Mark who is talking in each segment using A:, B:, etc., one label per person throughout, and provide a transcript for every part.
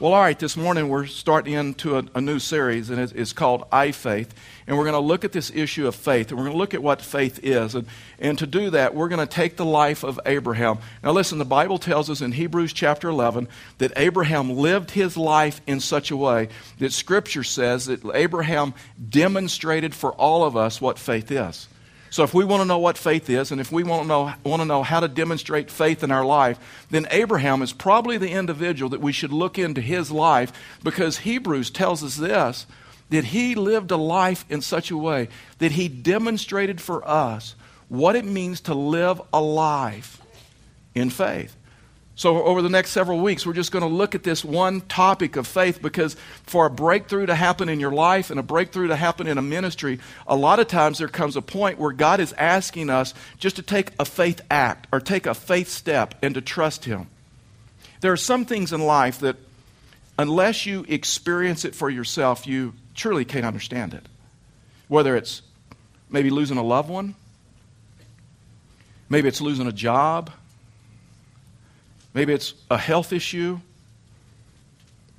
A: Well, all right, this morning we're starting into a, a new series, and it's, it's called I Faith. And we're going to look at this issue of faith, and we're going to look at what faith is. And, and to do that, we're going to take the life of Abraham. Now, listen, the Bible tells us in Hebrews chapter 11 that Abraham lived his life in such a way that Scripture says that Abraham demonstrated for all of us what faith is. So, if we want to know what faith is, and if we want to, know, want to know how to demonstrate faith in our life, then Abraham is probably the individual that we should look into his life because Hebrews tells us this that he lived a life in such a way that he demonstrated for us what it means to live a life in faith. So, over the next several weeks, we're just going to look at this one topic of faith because for a breakthrough to happen in your life and a breakthrough to happen in a ministry, a lot of times there comes a point where God is asking us just to take a faith act or take a faith step and to trust Him. There are some things in life that, unless you experience it for yourself, you truly can't understand it. Whether it's maybe losing a loved one, maybe it's losing a job Maybe it's a health issue.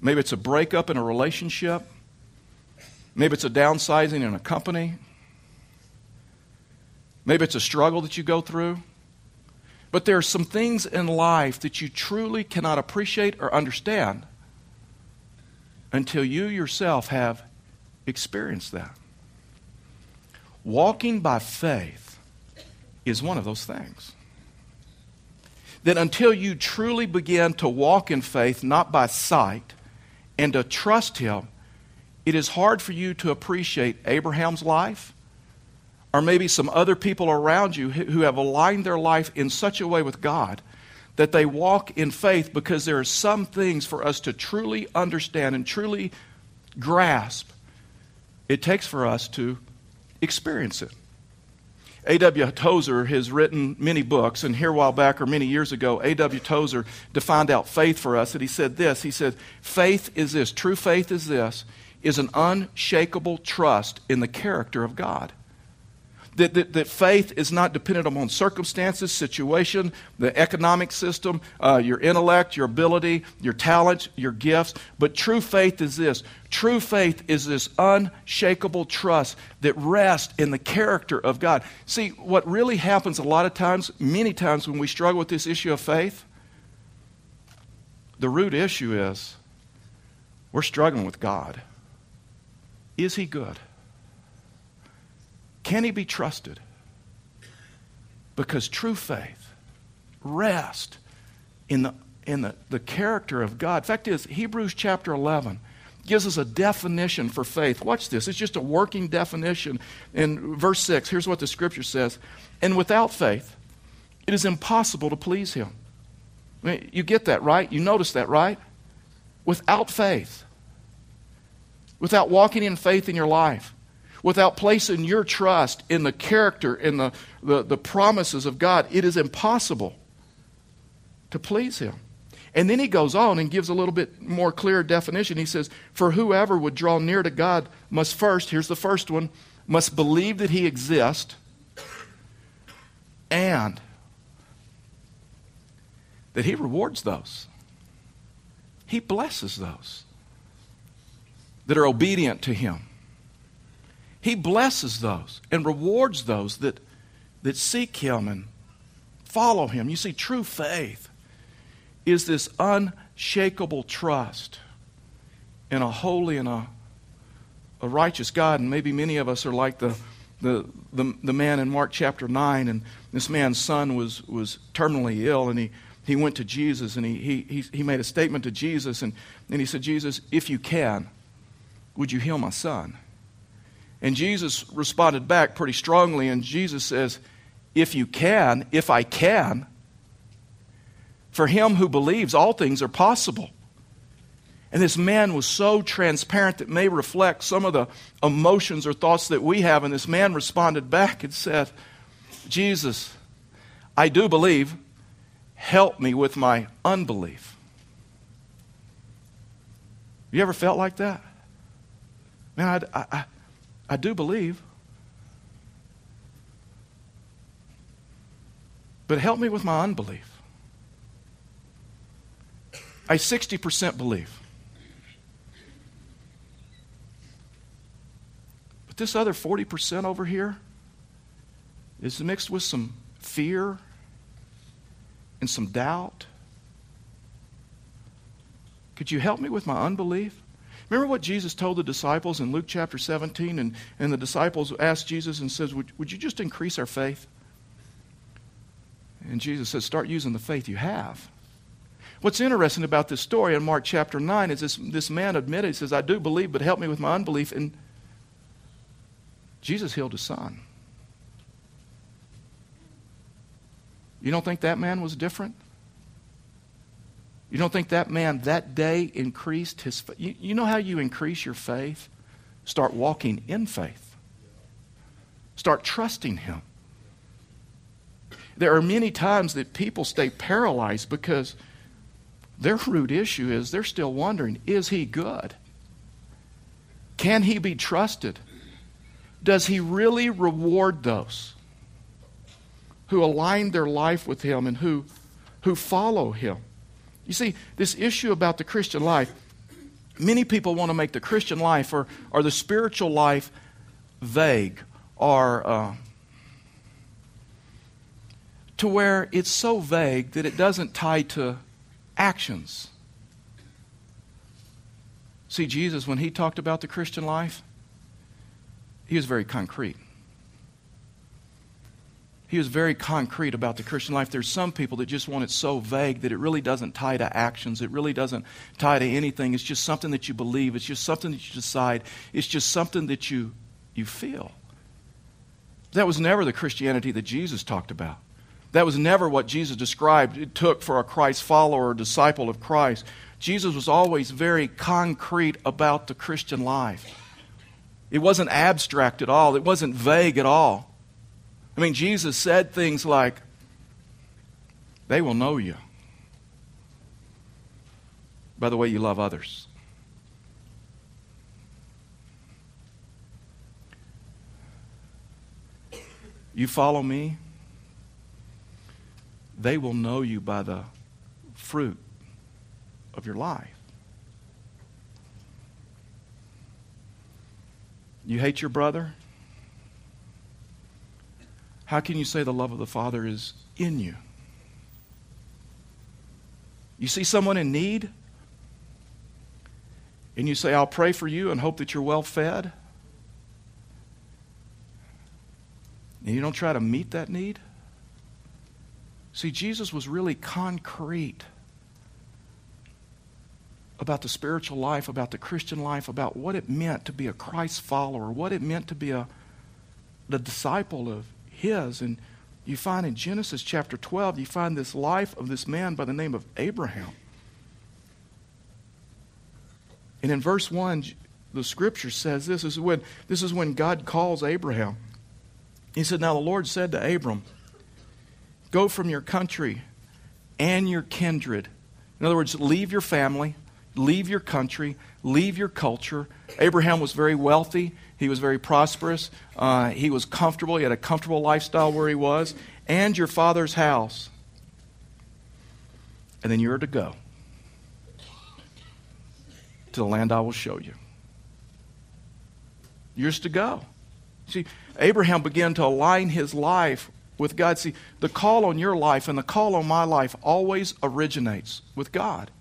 A: Maybe it's a breakup in a relationship. Maybe it's a downsizing in a company. Maybe it's a struggle that you go through. But there are some things in life that you truly cannot appreciate or understand until you yourself have experienced that. Walking by faith is one of those things that until you truly begin to walk in faith, not by sight, and to trust Him, it is hard for you to appreciate Abraham's life or maybe some other people around you who have aligned their life in such a way with God that they walk in faith because there are some things for us to truly understand and truly grasp. It takes for us to experience it. A.W. Tozer has written many books, and here a while back or many years ago, A.W. Tozer defined out faith for us, and he said this. He said, Faith is this, true faith is this, is an unshakable trust in the character of God. That, that, that, faith is not dependent upon circumstances, situation, the economic system, uh, your intellect, your ability, your talents, your gifts. But true faith is this true faith is this unshakable trust that rests in the character of God. See, what really happens a lot of times, many times when we struggle with this issue of faith, the root issue is we're struggling with God. Is He good? Can he be trusted? Because true faith rests in the, in the, the character of God. fact is, Hebrews chapter 11 gives us a definition for faith. Watch this. It's just a working definition. In verse 6, here's what the scripture says And without faith, it is impossible to please him. I mean, you get that, right? You notice that, right? Without faith, without walking in faith in your life, without placing your trust in the character, in the, the, the promises of God, it is impossible to please Him. And then he goes on and gives a little bit more clear definition. He says, For whoever would draw near to God must first, here's the first one, must believe that He exists and that He rewards those. He blesses those that are obedient to Him. He blesses those and rewards those that, that seek Him and follow Him. You see, true faith is this unshakable trust in a holy and a, a righteous God. And maybe many of us are like the, the, the, the man in Mark chapter 9, and this man's son was, was terminally ill, and he, he went to Jesus and he, he, he made a statement to Jesus, and, and he said, Jesus, if you can, would you heal my son? And Jesus responded back pretty strongly, and Jesus says, If you can, if I can, for him who believes, all things are possible. And this man was so transparent that may reflect some of the emotions or thoughts that we have. And this man responded back and said, Jesus, I do believe. Help me with my unbelief. You ever felt like that? Man, I, I, I do believe. But help me with my unbelief. I 60% believe. But this other 40% over here is mixed with some fear and some doubt. Could you help me with my unbelief? Remember what Jesus told the disciples in Luke chapter 17? And, and the disciples asked Jesus and says, would, would you just increase our faith? And Jesus says, Start using the faith you have. What's interesting about this story in Mark chapter 9 is this, this man admitted, he says, I do believe, but help me with my unbelief. And Jesus healed his son. You don't think that man was different? You don't think that man that day increased his faith? You, you know how you increase your faith? Start walking in faith. Start trusting him. There are many times that people stay paralyzed because their root issue is they're still wondering is he good? Can he be trusted? Does he really reward those who align their life with him and who, who follow him? You see, this issue about the Christian life, many people want to make the Christian life or, or the spiritual life vague or uh, to where it's so vague that it doesn't tie to actions. See, Jesus, when he talked about the Christian life, he was very concrete he was very concrete about the Christian life. There's some people that just want it so vague that it really doesn't tie to actions. It really doesn't tie to anything. It's just something that you believe. It's just something that you decide. It's just something that you, you feel. That was never the Christianity that Jesus talked about. That was never what Jesus described it took for a Christ follower or disciple of Christ. Jesus was always very concrete about the Christian life. It wasn't abstract at all, it wasn't vague at all. I mean, Jesus said things like, they will know you by the way you love others. You follow me, they will know you by the fruit of your life. You hate your brother? How can you say the love of the Father is in you? You see someone in need, and you say, I'll pray for you and hope that you're well fed, and you don't try to meet that need? See, Jesus was really concrete about the spiritual life, about the Christian life, about what it meant to be a Christ follower, what it meant to be a the disciple of his. And you find in Genesis chapter 12, you find this life of this man by the name of Abraham. And in verse 1, the scripture says this is when, this is when God calls Abraham. He said, Now the Lord said to Abram, Go from your country and your kindred. In other words, leave your family, leave your country, leave your culture. Abraham was very wealthy. He was very prosperous. Uh, he was comfortable. He had a comfortable lifestyle where he was. And your father's house. And then you're to go to the land I will show you. You're to go. See, Abraham began to align his life with God. See, the call on your life and the call on my life always originates with God.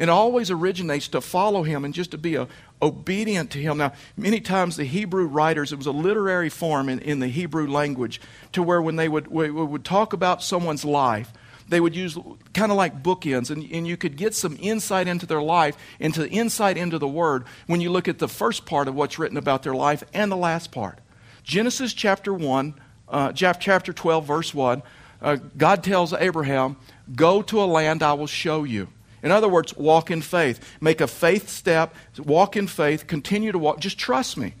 A: It always originates to follow him and just to be a, obedient to him. Now, many times the Hebrew writers, it was a literary form in, in the Hebrew language to where when they would, would talk about someone's life, they would use kind of like bookends, and, and you could get some insight into their life, into insight into the Word when you look at the first part of what's written about their life and the last part. Genesis chapter 1, uh, chapter 12, verse 1, uh, God tells Abraham, Go to a land I will show you. In other words, walk in faith. Make a faith step, walk in faith, continue to walk. Just trust me.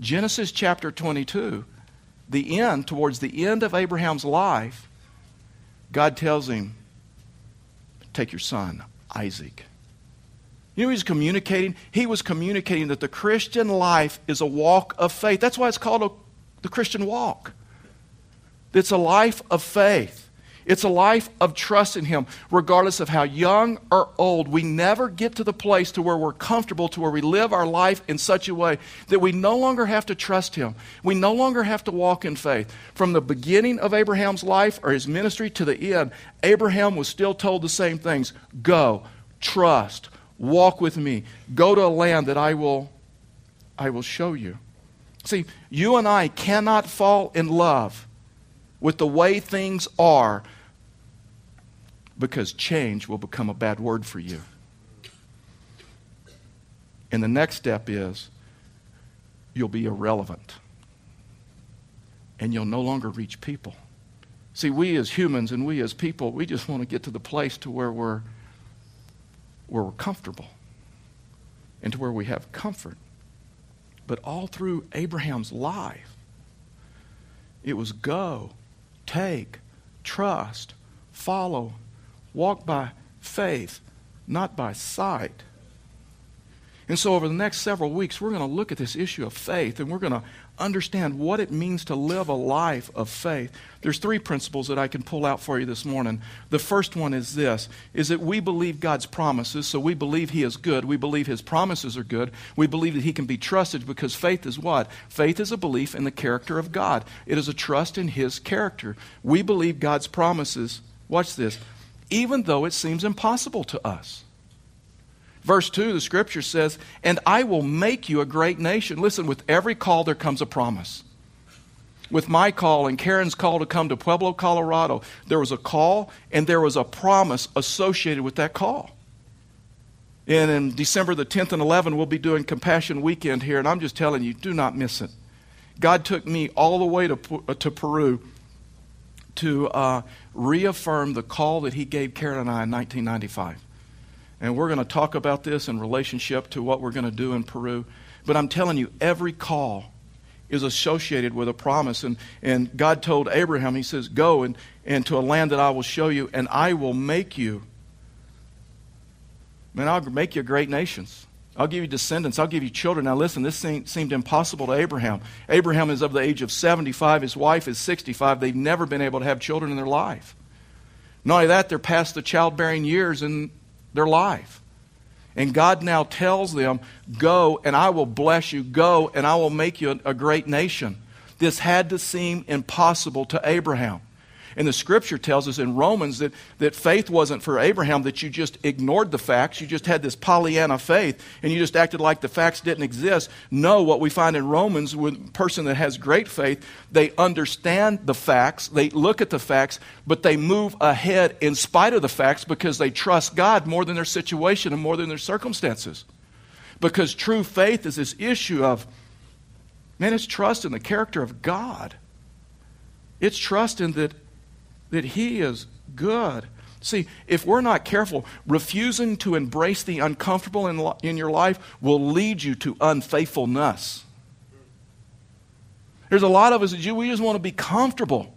A: Genesis chapter 22, the end, towards the end of Abraham's life, God tells him, Take your son, Isaac. You know he's communicating? He was communicating that the Christian life is a walk of faith. That's why it's called a, the Christian walk. It's a life of faith. It's a life of trust in Him, regardless of how young or old. We never get to the place to where we're comfortable, to where we live our life in such a way that we no longer have to trust Him. We no longer have to walk in faith. From the beginning of Abraham's life or his ministry to the end, Abraham was still told the same things go, trust, walk with me, go to a land that I will, I will show you. See, you and I cannot fall in love with the way things are because change will become a bad word for you. And the next step is you'll be irrelevant and you'll no longer reach people. See, we as humans and we as people, we just want to get to the place to where we're where we're comfortable and to where we have comfort. But all through Abraham's life, it was go, take, trust, follow, walk by faith, not by sight. And so, over the next several weeks, we're going to look at this issue of faith and we're going to understand what it means to live a life of faith. There's three principles that I can pull out for you this morning. The first one is this is that we believe God's promises, so we believe he is good. We believe his promises are good. We believe that he can be trusted because faith is what? Faith is a belief in the character of God. It is a trust in his character. We believe God's promises. Watch this. Even though it seems impossible to us. Verse 2, the scripture says, And I will make you a great nation. Listen, with every call there comes a promise. With my call and Karen's call to come to Pueblo, Colorado, there was a call and there was a promise associated with that call. And in December the 10th and 11th, we'll be doing Compassion Weekend here, and I'm just telling you, do not miss it. God took me all the way to, uh, to Peru to uh, reaffirm the call that He gave Karen and I in 1995. And we're going to talk about this in relationship to what we're going to do in Peru. But I'm telling you, every call is associated with a promise. And, and God told Abraham, He says, Go and, and to a land that I will show you, and I will make you. Man, I'll make you great nations. I'll give you descendants. I'll give you children. Now, listen, this seemed impossible to Abraham. Abraham is of the age of 75. His wife is 65. They've never been able to have children in their life. Not only that, they're past the childbearing years, in their life. And God now tells them, Go and I will bless you. Go and I will make you a, great nation. This had to seem impossible to Abraham. And the scripture tells us in Romans that, that faith wasn't for Abraham, that you just ignored the facts. You just had this Pollyanna faith and you just acted like the facts didn't exist. No, what we find in Romans with a person that has great faith, they understand the facts, they look at the facts, but they move ahead in spite of the facts because they trust God more than their situation and more than their circumstances. Because true faith is this issue of, man, it's trust in the character of God. It's trust in that that He is good. See, if we're not careful, refusing to embrace the uncomfortable in, in your life will lead you to unfaithfulness. There's a lot of us that you, we just want to be comfortable.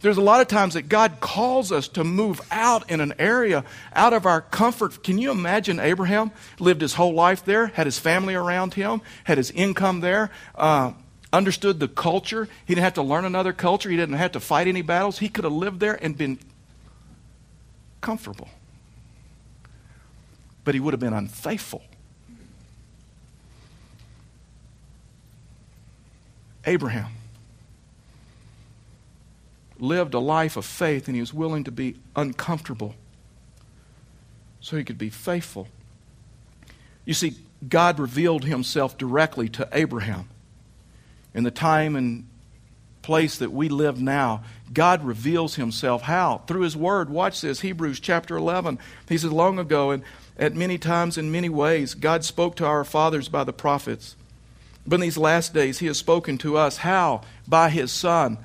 A: There's a lot of times that God calls us to move out in an area out of our comfort. Can you imagine Abraham lived his whole life there, had his family around him, had his income there, uh, understood the culture. He didn't have to learn another culture. He didn't have to fight any battles. He could have lived there and been comfortable. But he would have been unfaithful. Abraham lived a life of faith and he was willing to be uncomfortable so he could be faithful. You see, God revealed himself directly to Abraham in the time and place that we live now, God reveals himself how? Through his word. Watch this, Hebrews chapter 11. He says, Long ago, and at many times in many ways, God spoke to our fathers by the prophets. But in these last days, he has spoken to us. How? By his Son,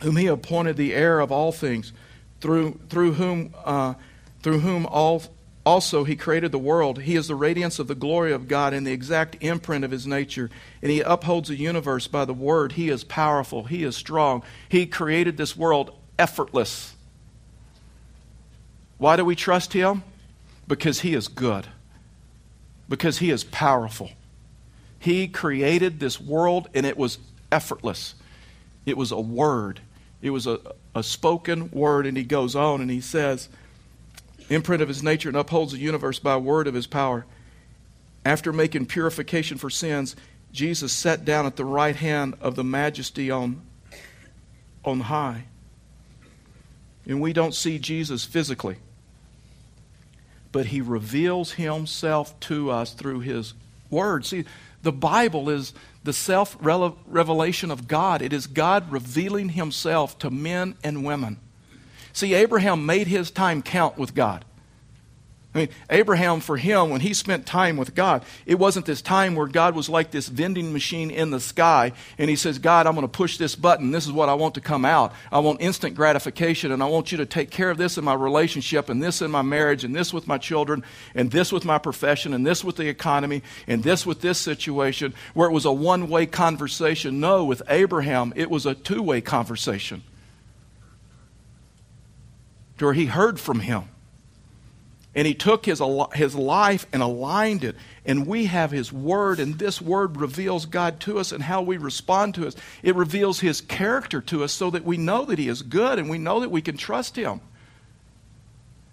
A: whom he appointed the heir of all things, through, through, whom, uh, through whom all also, he created the world. He is the radiance of the glory of God and the exact imprint of his nature. And he upholds the universe by the word. He is powerful. He is strong. He created this world effortless. Why do we trust him? Because he is good, because he is powerful. He created this world and it was effortless. It was a word, It was a, a spoken word, and he goes on and he says, imprint of his nature and upholds the universe by word of his power. After making purification for sins, Jesus sat down at the right hand of the majesty on, on high. And we don't see Jesus physically, but he reveals himself to us through his word. See, the Bible is the self revelation of God, it is God revealing himself to men and women. See, Abraham made his time count with God. I mean, Abraham, for him, when he spent time with God, it wasn't this time where God was like this vending machine in the sky, and he says, God, I'm going to push this button. This is what I want to come out. I want instant gratification, and I want you to take care of this in my relationship, and this in my marriage, and this with my children, and this with my profession, and this with the economy, and this with this situation, where it was a one way conversation. No, with Abraham, it was a two way conversation, where he heard from him. And he took his, his life and aligned it. And we have his word, and this word reveals God to us and how we respond to us. It reveals his character to us so that we know that he is good and we know that we can trust him.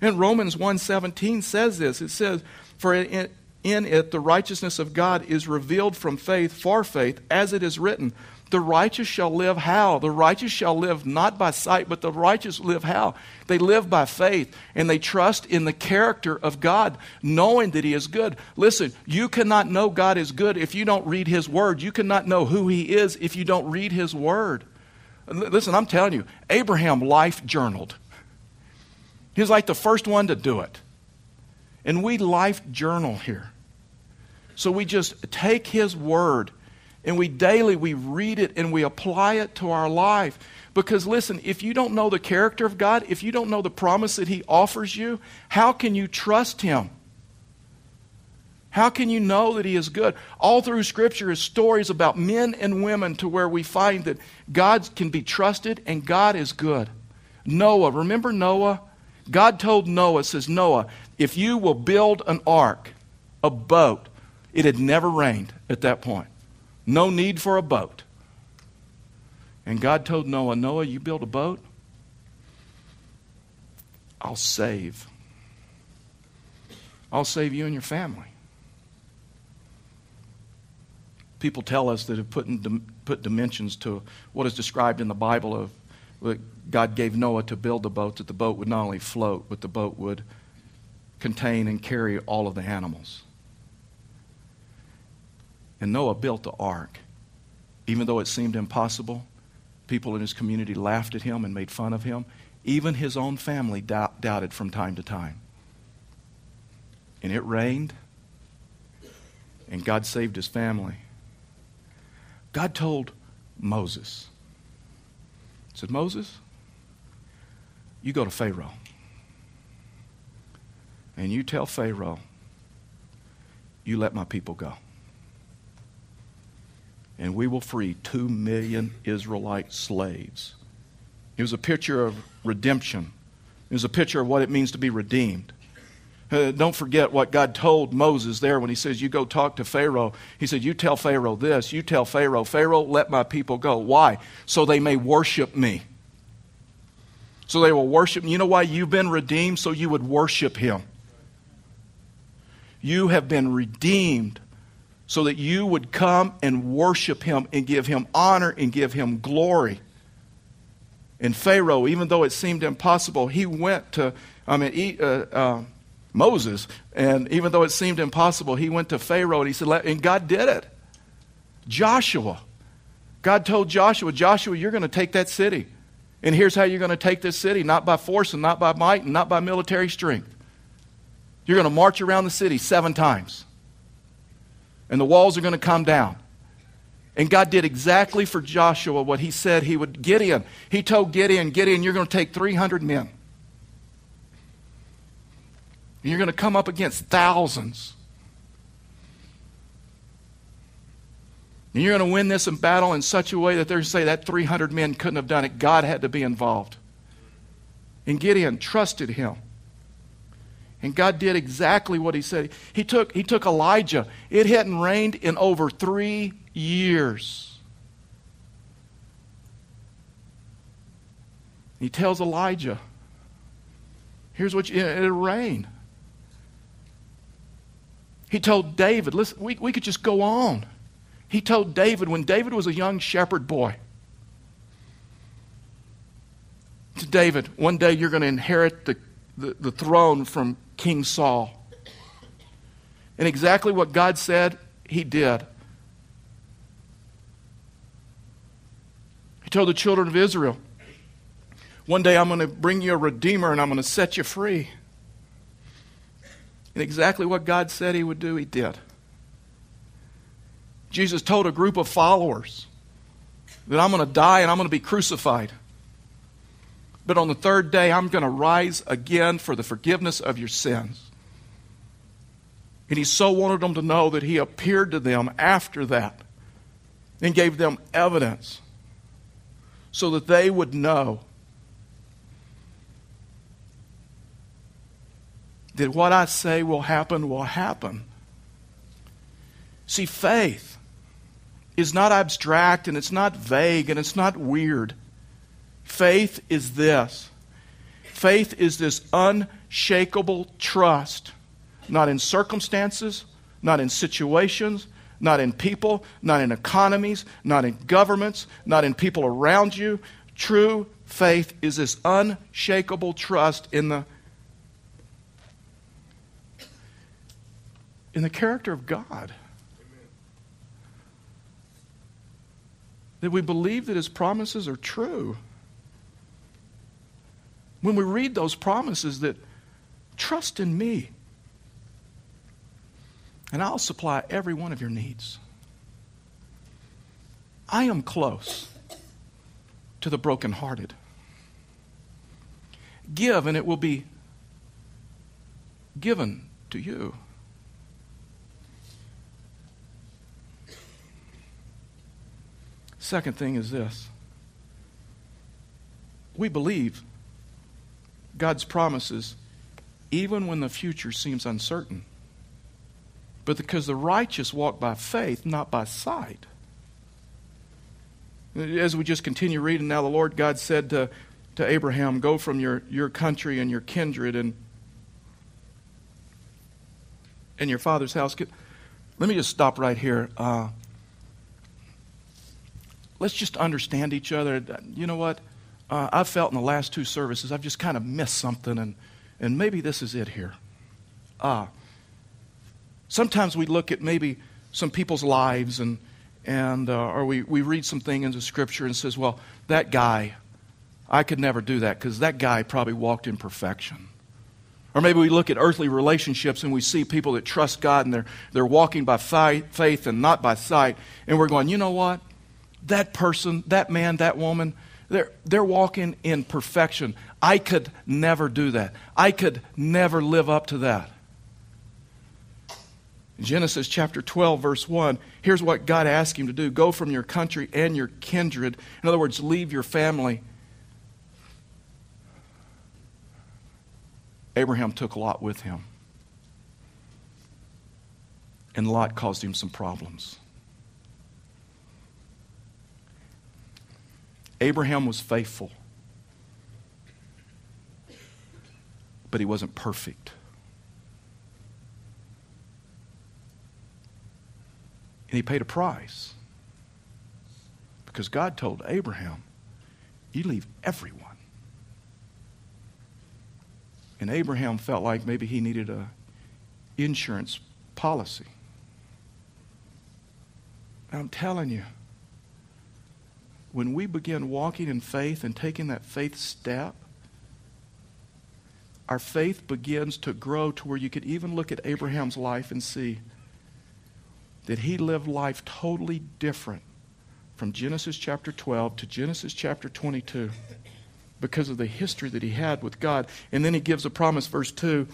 A: And Romans 1:17 says this. It says, "For in it the righteousness of God is revealed from faith for faith, as it is written, the righteous shall live how? The righteous shall live not by sight, but the righteous live how? They live by faith and they trust in the character of God, knowing that He is good. Listen, you cannot know God is good if you don't read His Word. You cannot know who He is if you don't read His Word. Listen, I'm telling you, Abraham life journaled. He was like the first one to do it. And we life journal here. So we just take His Word and we daily we read it and we apply it to our life. Because listen if you don't know the character of god if you don't know the promise that he offers you how can you trust him? How can you know that he is good? All through scripture is stories about men and women to where we find that god can be trusted and god is good. Noah remember noah? God told noah says noah if you will build an ark a boat it had never rained at that point no need for a boat. And God told Noah, Noah, you build a boat, I'll save. I'll save you and your family. People tell us that have put, in, put dimensions to what is described in the Bible of what God gave Noah to build the boat, that the boat would not only float, but the boat would contain and carry all of the animals. And Noah built the ark. Even though it seemed impossible, people in his community laughed at him and made fun of him. Even his own family doubt, doubted from time to time. And it rained, and God saved his family. God told Moses, said, Moses, you go to Pharaoh. And you tell Pharaoh, you let my people go and we will free two million Israelite slaves. It was a picture of redemption, it was a picture of what it means to be redeemed. Uh, don't forget what God told Moses there when he says, You go talk to Pharaoh. He said, You tell Pharaoh this. You tell Pharaoh, Pharaoh, let my people go. Why? So they may worship me. So they will worship me. You know why you've been redeemed? So you would worship him. You have been redeemed so that you would come and worship him and give him honor and give him glory. And Pharaoh, even though it seemed impossible, he went to, I mean, uh, uh, Moses, and even though it seemed impossible, he went to Pharaoh and he said, and God did it. Joshua. God told Joshua, Joshua, you're going to take that city. And here's how you're going to take this city not by force and not by might and not by military strength. You're going to march around the city seven times and the walls are going to come down. And God did exactly for Joshua what he said he would. Gideon, he told Gideon, Gideon, you're going to take 300 men. And you're going to come up against thousands. And you're going to win this in battle in such a way that they're going to say that 300 men couldn't have done it. God had to be involved. And Gideon trusted him. And God did exactly what he said. He took, he took Elijah. It hadn't rained in over three years. He tells Elijah, here's what you, it'll rain. He told David, listen, we, we could just go on. He told David when David was a young shepherd boy, to David, one day you're going to inherit the, the, the throne from King Saul. And exactly what God said, he did. He told the children of Israel, One day I'm going to bring you a redeemer and I'm going to set you free. And exactly what God said he would do, he did. Jesus told a group of followers that I'm going to die and I'm going to be crucified. But on the third day, I'm going to rise again for the forgiveness of your sins. And he so wanted them to know that he appeared to them after that and gave them evidence so that they would know that what I say will happen will happen. See, faith is not abstract and it's not vague and it's not weird. Faith is this faith is this unshakable trust, not in circumstances, not in situations, not in people, not in economies, not in governments, not in people around you. True faith is this unshakable trust in the in the character of God. That we believe that his promises are true. When we read those promises that trust in me and I'll supply every one of your needs. I am close to the brokenhearted. Give, and it will be given to you. Second thing is this we believe God's promises even when the future seems uncertain. But because the righteous walk by faith, not by sight. As we just continue reading, now the Lord God said to, to Abraham, Go from your, your country and your kindred and, and your father's house. Let me just stop right here. Uh, let's just understand each other. You know what? Uh, I've felt in the last two services, I've just kind of missed something, and, and maybe this is it here. Uh, sometimes we look at maybe some people's lives, and, and uh, or we, we read something in the scripture and says, well, that guy, I could never do that because that guy probably walked in perfection. Or maybe we look at earthly relationships and we see people that trust God and they're, they're walking by faith and not by sight. And we're going, you know what? that person, that man, that woman, they're, they're walking in perfection. I could never do that. I could never live up to that. Genesis chapter 12, verse 1, here's what God asked him to do go from your country and your kindred. In other words, leave your family. Abraham took Lot with him. And Lot caused him some problems. Abraham was faithful, but he wasn't perfect. And he paid a price because God told Abraham, You leave everyone. And Abraham felt like maybe he needed a insurance policy. I'm telling you, when we begin walking in faith and taking that faith step, our faith begins to grow to where you could even look at Abraham's life and see that he lived life totally different from Genesis chapter 12 to Genesis chapter 22 because of the history that he had with God. And then he gives a promise, verse 2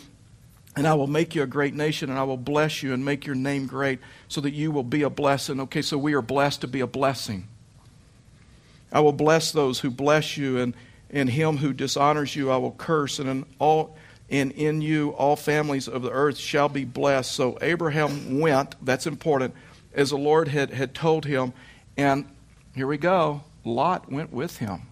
A: and I will make you a great nation, and I will bless you and make your name great so that you will be a blessing. Okay, so we are blessed to be a blessing. I will bless those who bless you, and, and him who dishonors you I will curse, and in all and in you all families of the earth shall be blessed. So Abraham went, that's important, as the Lord had, had told him. And here we go. Lot went with him.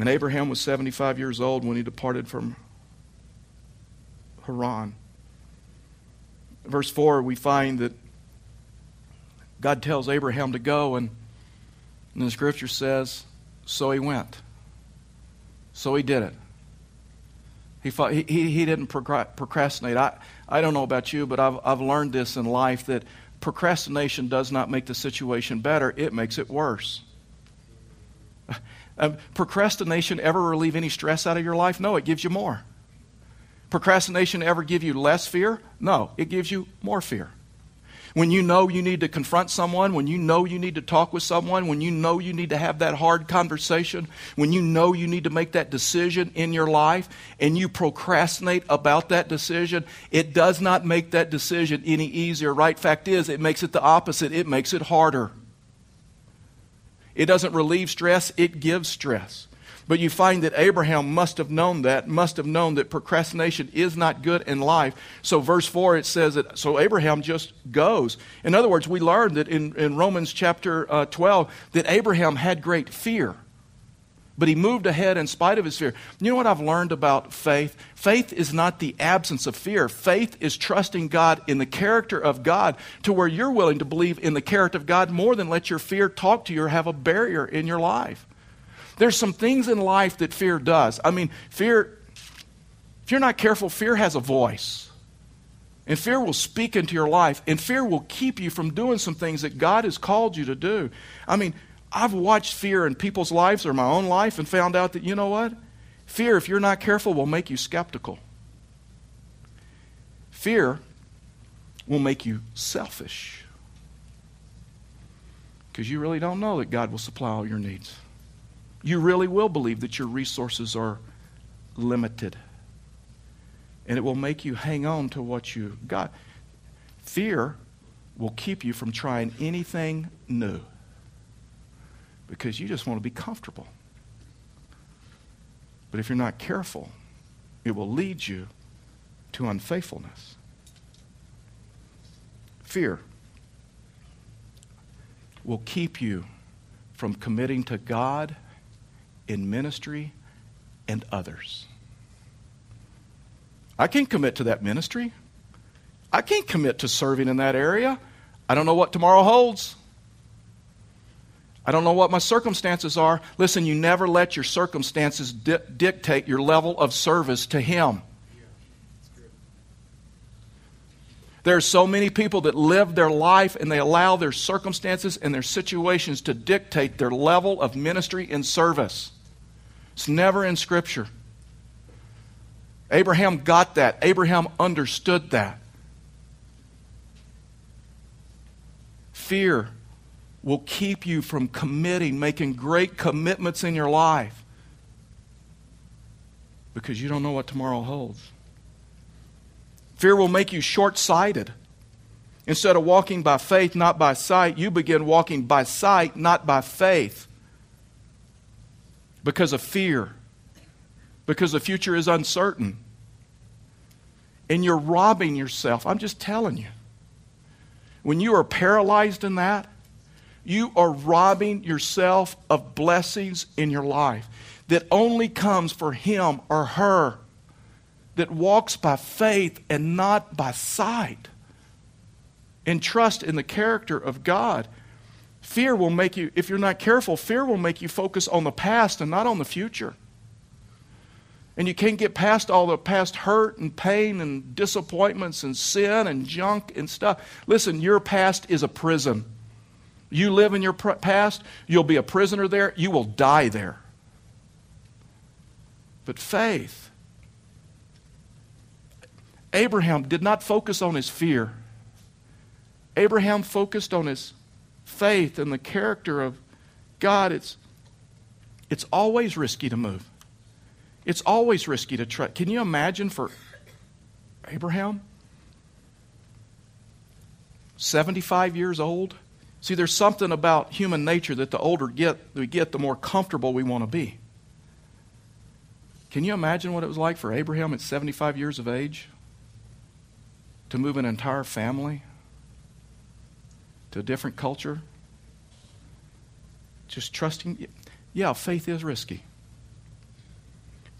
A: And Abraham was 75 years old when he departed from Haran. Verse 4, we find that God tells Abraham to go, and, and the scripture says, so he went. So he did it. He, fought, he, he, didn't procrastinate. I, I don't know about you, but I've, I've learned this in life that procrastination does not make the situation better, it makes it worse. Um, procrastination ever relieve any stress out of your life? No, it gives you more. Procrastination ever give you less fear? No, it gives you more fear. When you know you need to confront someone, when you know you need to talk with someone, when you know you need to have that hard conversation, when you know you need to make that decision in your life, and you procrastinate about that decision, it does not make that decision any easier. Right fact is, it makes it the opposite, it makes it harder. It doesn't relieve stress, it gives stress. But you find that Abraham must have known that, must have known that procrastination is not good in life. So, verse 4, it says that, so Abraham just goes. In other words, we learned that in, in Romans chapter uh, 12 that Abraham had great fear but he moved ahead in spite of his fear. You know what I've learned about faith? Faith is not the absence of fear. Faith is trusting God in the character of God to where you're willing to believe in the character of God more than let your fear talk to you or have a barrier in your life. There's some things in life that fear does. I mean, fear, if you're not careful, fear has a voice. And fear will speak into your life, and fear will keep you from doing some things that God has called you to do. I mean, I've watched fear in people's lives or my own life and found out that, you know what? Fear, if you're not careful, will make you skeptical. Fear will make you selfish because you really don't know that God will supply all your needs. You really will believe that your resources are limited. And it will make you hang on to what you got. Fear will keep you from trying anything new because you just want to be comfortable. But if you're not careful, it will lead you to unfaithfulness. Fear will keep you from committing to God in ministry and others. I can't commit to that ministry. I can't commit to serving in that area. I don't know what tomorrow holds. I don't know what my circumstances are. Listen, you never let your circumstances di- dictate your level of service to Him. There are so many people that live their life and they allow their circumstances and their situations to dictate their level of ministry and service. It's never in Scripture. Abraham got that, Abraham understood that. Fear will keep you from committing, making great commitments in your life because you don't know what tomorrow holds. Fear will make you short sighted. Instead of walking by faith, not by sight, you begin walking by sight, not by faith because of fear, because the future is uncertain. And you're robbing yourself. I'm just telling you. When you are paralyzed in that, you are robbing yourself of blessings in your life that only comes for him or her that walks by faith and not by sight and trust in the character of God. Fear will make you, if you're not careful, fear will make you focus on the past and not on the future. And you can't get past all the past hurt and pain and disappointments and sin and junk and stuff. Listen, your past is a prison. You live in your past, you'll be a prisoner there, you will die there. But faith, Abraham did not focus on his fear. Abraham focused on his faith and the character of God. It's, it's always risky to move. It's always risky to trust. Can you imagine for Abraham? 75 years old? See, there's something about human nature that the older get, we get, the more comfortable we want to be. Can you imagine what it was like for Abraham at 75 years of age to move an entire family to a different culture? Just trusting. Yeah, faith is risky.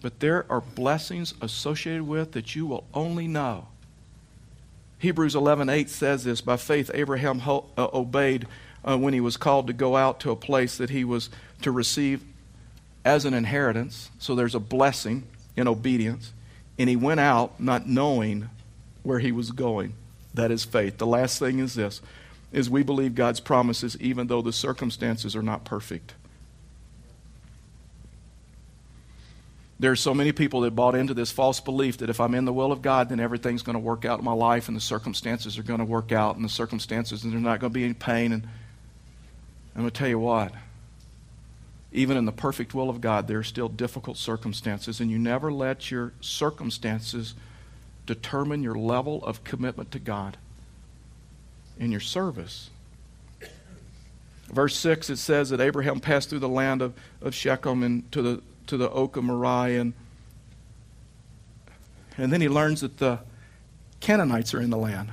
A: but there are blessings associated with that you will only know. Hebrews 11:8 says this, by faith Abraham ho- uh, obeyed uh, when he was called to go out to a place that he was to receive as an inheritance. So there's a blessing in obedience, and he went out not knowing where he was going. That is faith. The last thing is this is we believe God's promises even though the circumstances are not perfect. There are so many people that bought into this false belief that if I'm in the will of God, then everything's going to work out in my life and the circumstances are going to work out and the circumstances and there's not going to be any pain. And I'm going to tell you what, even in the perfect will of God, there are still difficult circumstances, and you never let your circumstances determine your level of commitment to God in your service. Verse 6, it says that Abraham passed through the land of, of Shechem and to the to the oak of Moriah. And, and then he learns that the Canaanites are in the land.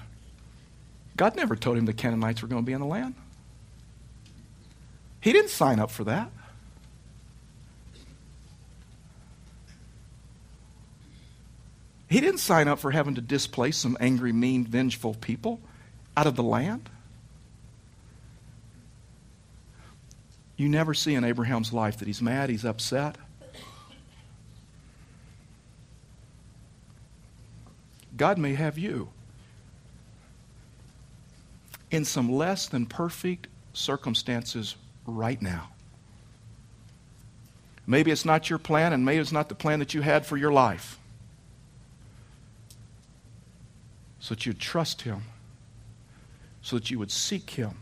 A: God never told him the Canaanites were going to be in the land. He didn't sign up for that. He didn't sign up for having to displace some angry, mean, vengeful people out of the land. You never see in Abraham's life that he's mad, he's upset. God may have you in some less than perfect circumstances right now. Maybe it's not your plan, and maybe it's not the plan that you had for your life. So that you'd trust Him, so that you would seek Him,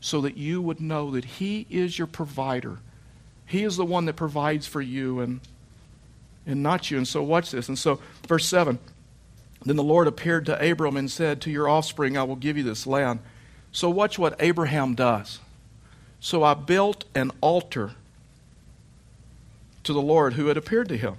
A: so that you would know that He is your provider. He is the one that provides for you and, and not you. And so, watch this. And so, verse 7 then the Lord appeared to Abram and said, To your offspring I will give you this land. So watch what Abraham does. So I built an altar to the Lord who had appeared to him.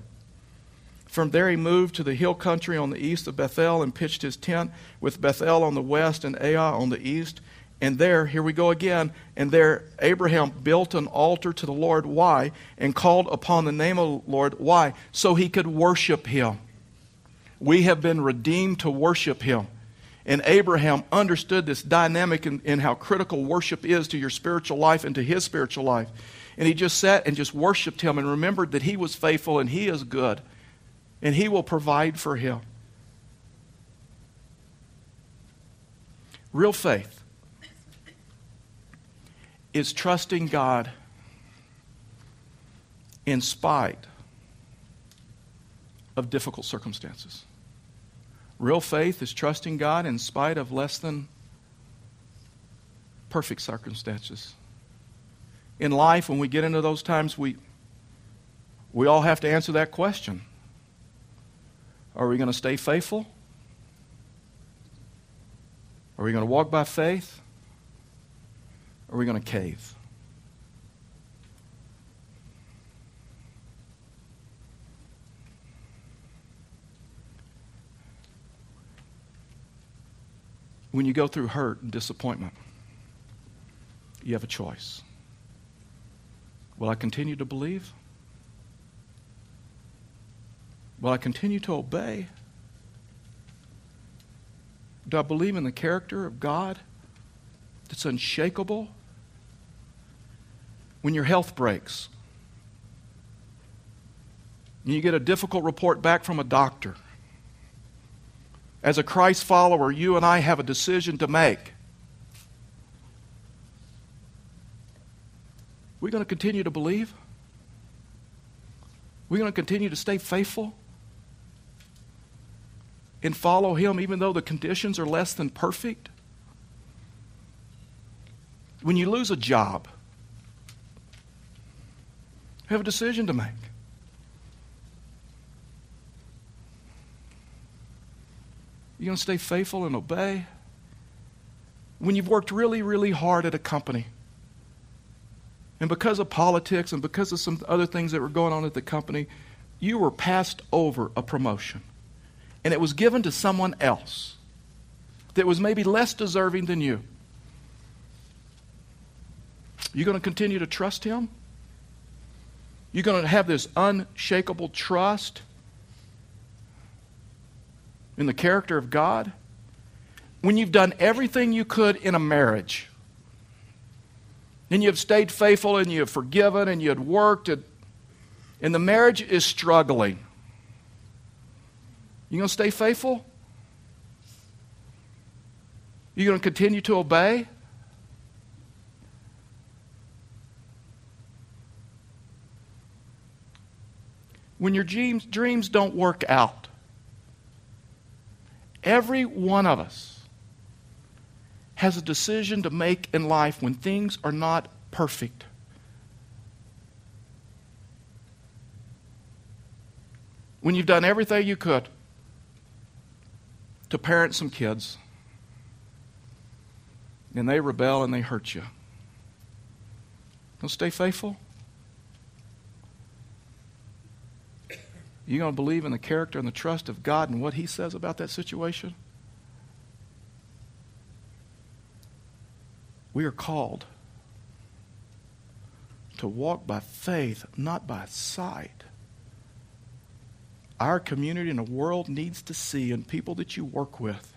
A: From there he moved to the hill country on the east of Bethel and pitched his tent with Bethel on the west and Ai on the east. And there, here we go again, and there Abraham built an altar to the Lord. Why? And called upon the name of the Lord. Why? So he could worship him. We have been redeemed to worship Him. And Abraham understood this dynamic in, in, how critical worship is to your spiritual life and to his spiritual life. And he just sat and just worshiped him and remembered that he was faithful and he is good and he will provide for him. Real faith is trusting God in spite of difficult circumstances. Real faith is trusting God in spite of less than perfect circumstances. In life, when we get into those times, we, we all have to answer that question Are we going to stay faithful? Are we going to walk by faith? Or are we going to cave? when you go through hurt and disappointment, you have a choice. Will I continue to believe? Will I continue to obey? Do I believe in the character of God that's unshakable? When your health breaks, and you get a difficult report back from a doctor, as a Christ follower, you and I have a decision to make. We're going to continue to believe. We're going to continue to stay faithful and follow Him even though the conditions are less than perfect. When you lose a job, you have a decision to make. You're going to stay faithful and obey. When you've worked really, really hard at a company, and because of politics and because of some other things that were going on at the company, you were passed over a promotion. And it was given to someone else that was maybe less deserving than you. You going to continue to trust him? You're going to have this unshakable trust in the character of God. When you've done everything you could in a marriage, and you have stayed faithful and you have forgiven and you had worked, and, and the marriage is struggling, you going to stay faithful? You going to continue to obey? When your dreams, dreams don't work out, every one of us has a decision to make in life when things are not perfect. When you've done everything you could to parent some kids, and they rebel and they hurt you. Don't stay faithful. You to believe in the character and the trust of God and what He says about that situation? We are called to walk by faith, not by sight. Our community and the world needs to see, and people that you work with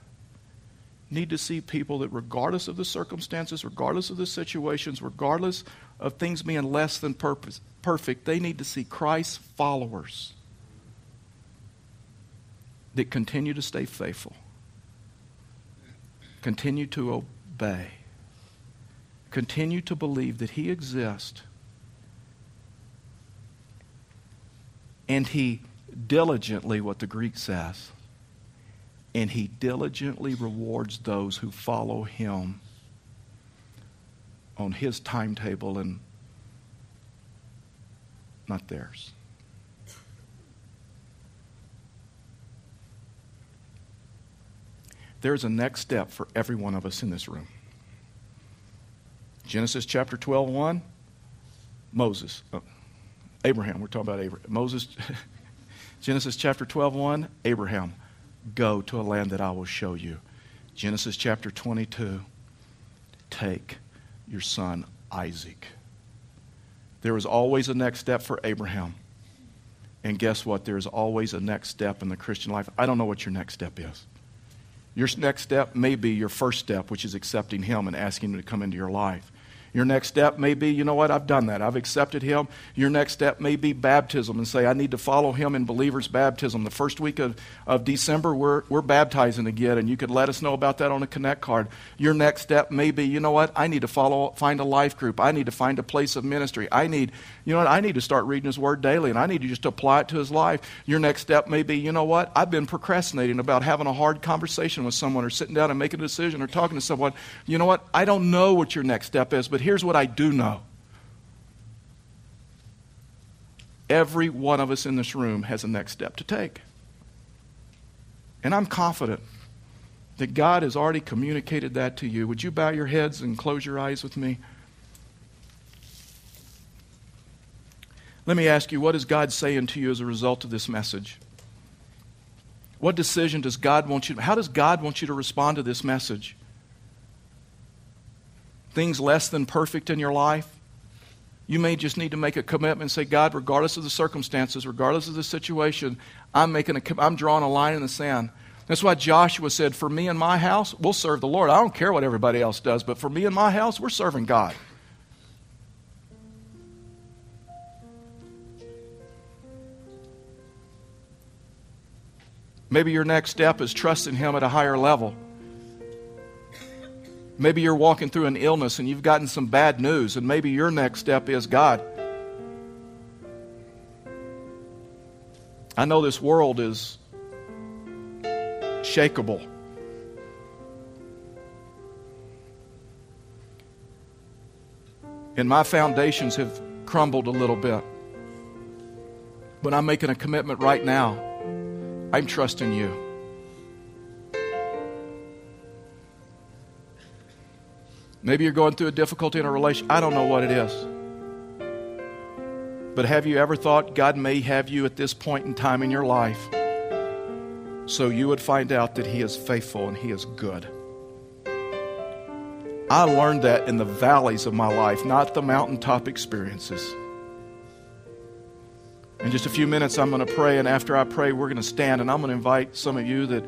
A: need to see people that, regardless of the circumstances, regardless of the situations, regardless of things being less than purpose, perfect, they need to see Christ's followers that continue to stay faithful, continue to obey, continue to believe that He exists, and He diligently, what the Greek says, and He diligently rewards those who follow Him on His timetable and not theirs. there's a next step for every one of us in this room. Genesis chapter 12, 1, Moses. Oh, Abraham, we're talking about Abraham. Moses, Genesis chapter 12, 1, Abraham, go to a land that I will show you. Genesis chapter 22, take your son Isaac. There is always a next step for Abraham. And guess what? There is always a next step in the Christian life. I don't know what your next step is. Your next step may be your first step, which is accepting Him and asking Him to come into your life. Your next step may be, you know what, I've done that. I've accepted Him. Your next step may be baptism and say, I need to follow Him in believer's baptism. The first week of, of December, we're, we're baptizing again, and you could let us know about that on a Connect card. Your next step may be, you know what, I need to follow, find a life group. I need to find a place of ministry. I need, you know what, I need to start reading His Word daily, and I need to just apply it to His life. Your next step may be, you know what, I've been procrastinating about having a hard conversation with someone or sitting down and making a decision or talking to someone. You know what, I don't know what your next step is, but here's what I do know every one of us in this room has a next step to take. And I'm confident that God has already communicated that to you. Would you bow your heads and close your eyes with me? Let me ask you, what is God saying to you as a result of this message? What decision does God want you to, how does God want you to respond to this message? Things less than perfect in your life, you may just need to make a commitment and say, God, regardless of the circumstances, regardless of the situation, I'm, making a, I'm drawing a line in the sand. That's why Joshua said, For me and my house, we'll serve the Lord. I don't care what everybody else does, but for me and my house, we're serving God. Maybe your next step is trusting Him at a higher level. Maybe you're walking through an illness and you've gotten some bad news, and maybe your next step is God. I know this world is shakable. And my foundations have crumbled a little bit. But I'm making a commitment right now. I'm trusting you. Maybe you're going through a difficulty in a relation. I don't know what it is. But have you ever thought God may have you at this point in time in your life so you would find out that He is faithful and He is good? I learned that in the valleys of my life, not the mountaintop experiences. In just a few minutes, I'm going to pray, and after I pray, we're going to stand, and I'm going to invite some of you that,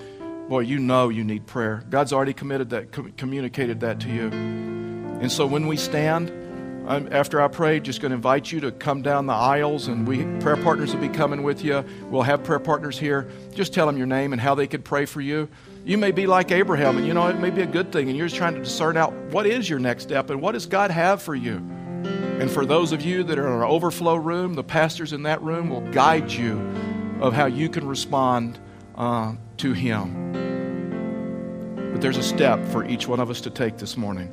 A: boy, you know you need prayer. God's already committed that, com- communicated that to you. And so when we stand, I'm, after I pray, just going to invite you to come down the aisles, and we prayer partners will be coming with you. We'll have prayer partners here. Just tell them your name and how they could pray for you. You may be like Abraham, and you know it may be a good thing, and you're just trying to discern out what is your next step and what does God have for you. And for those of you that are in our overflow room, the pastors in that room will guide you of how you can respond uh, to Him. There's a step for each one of us to take this morning.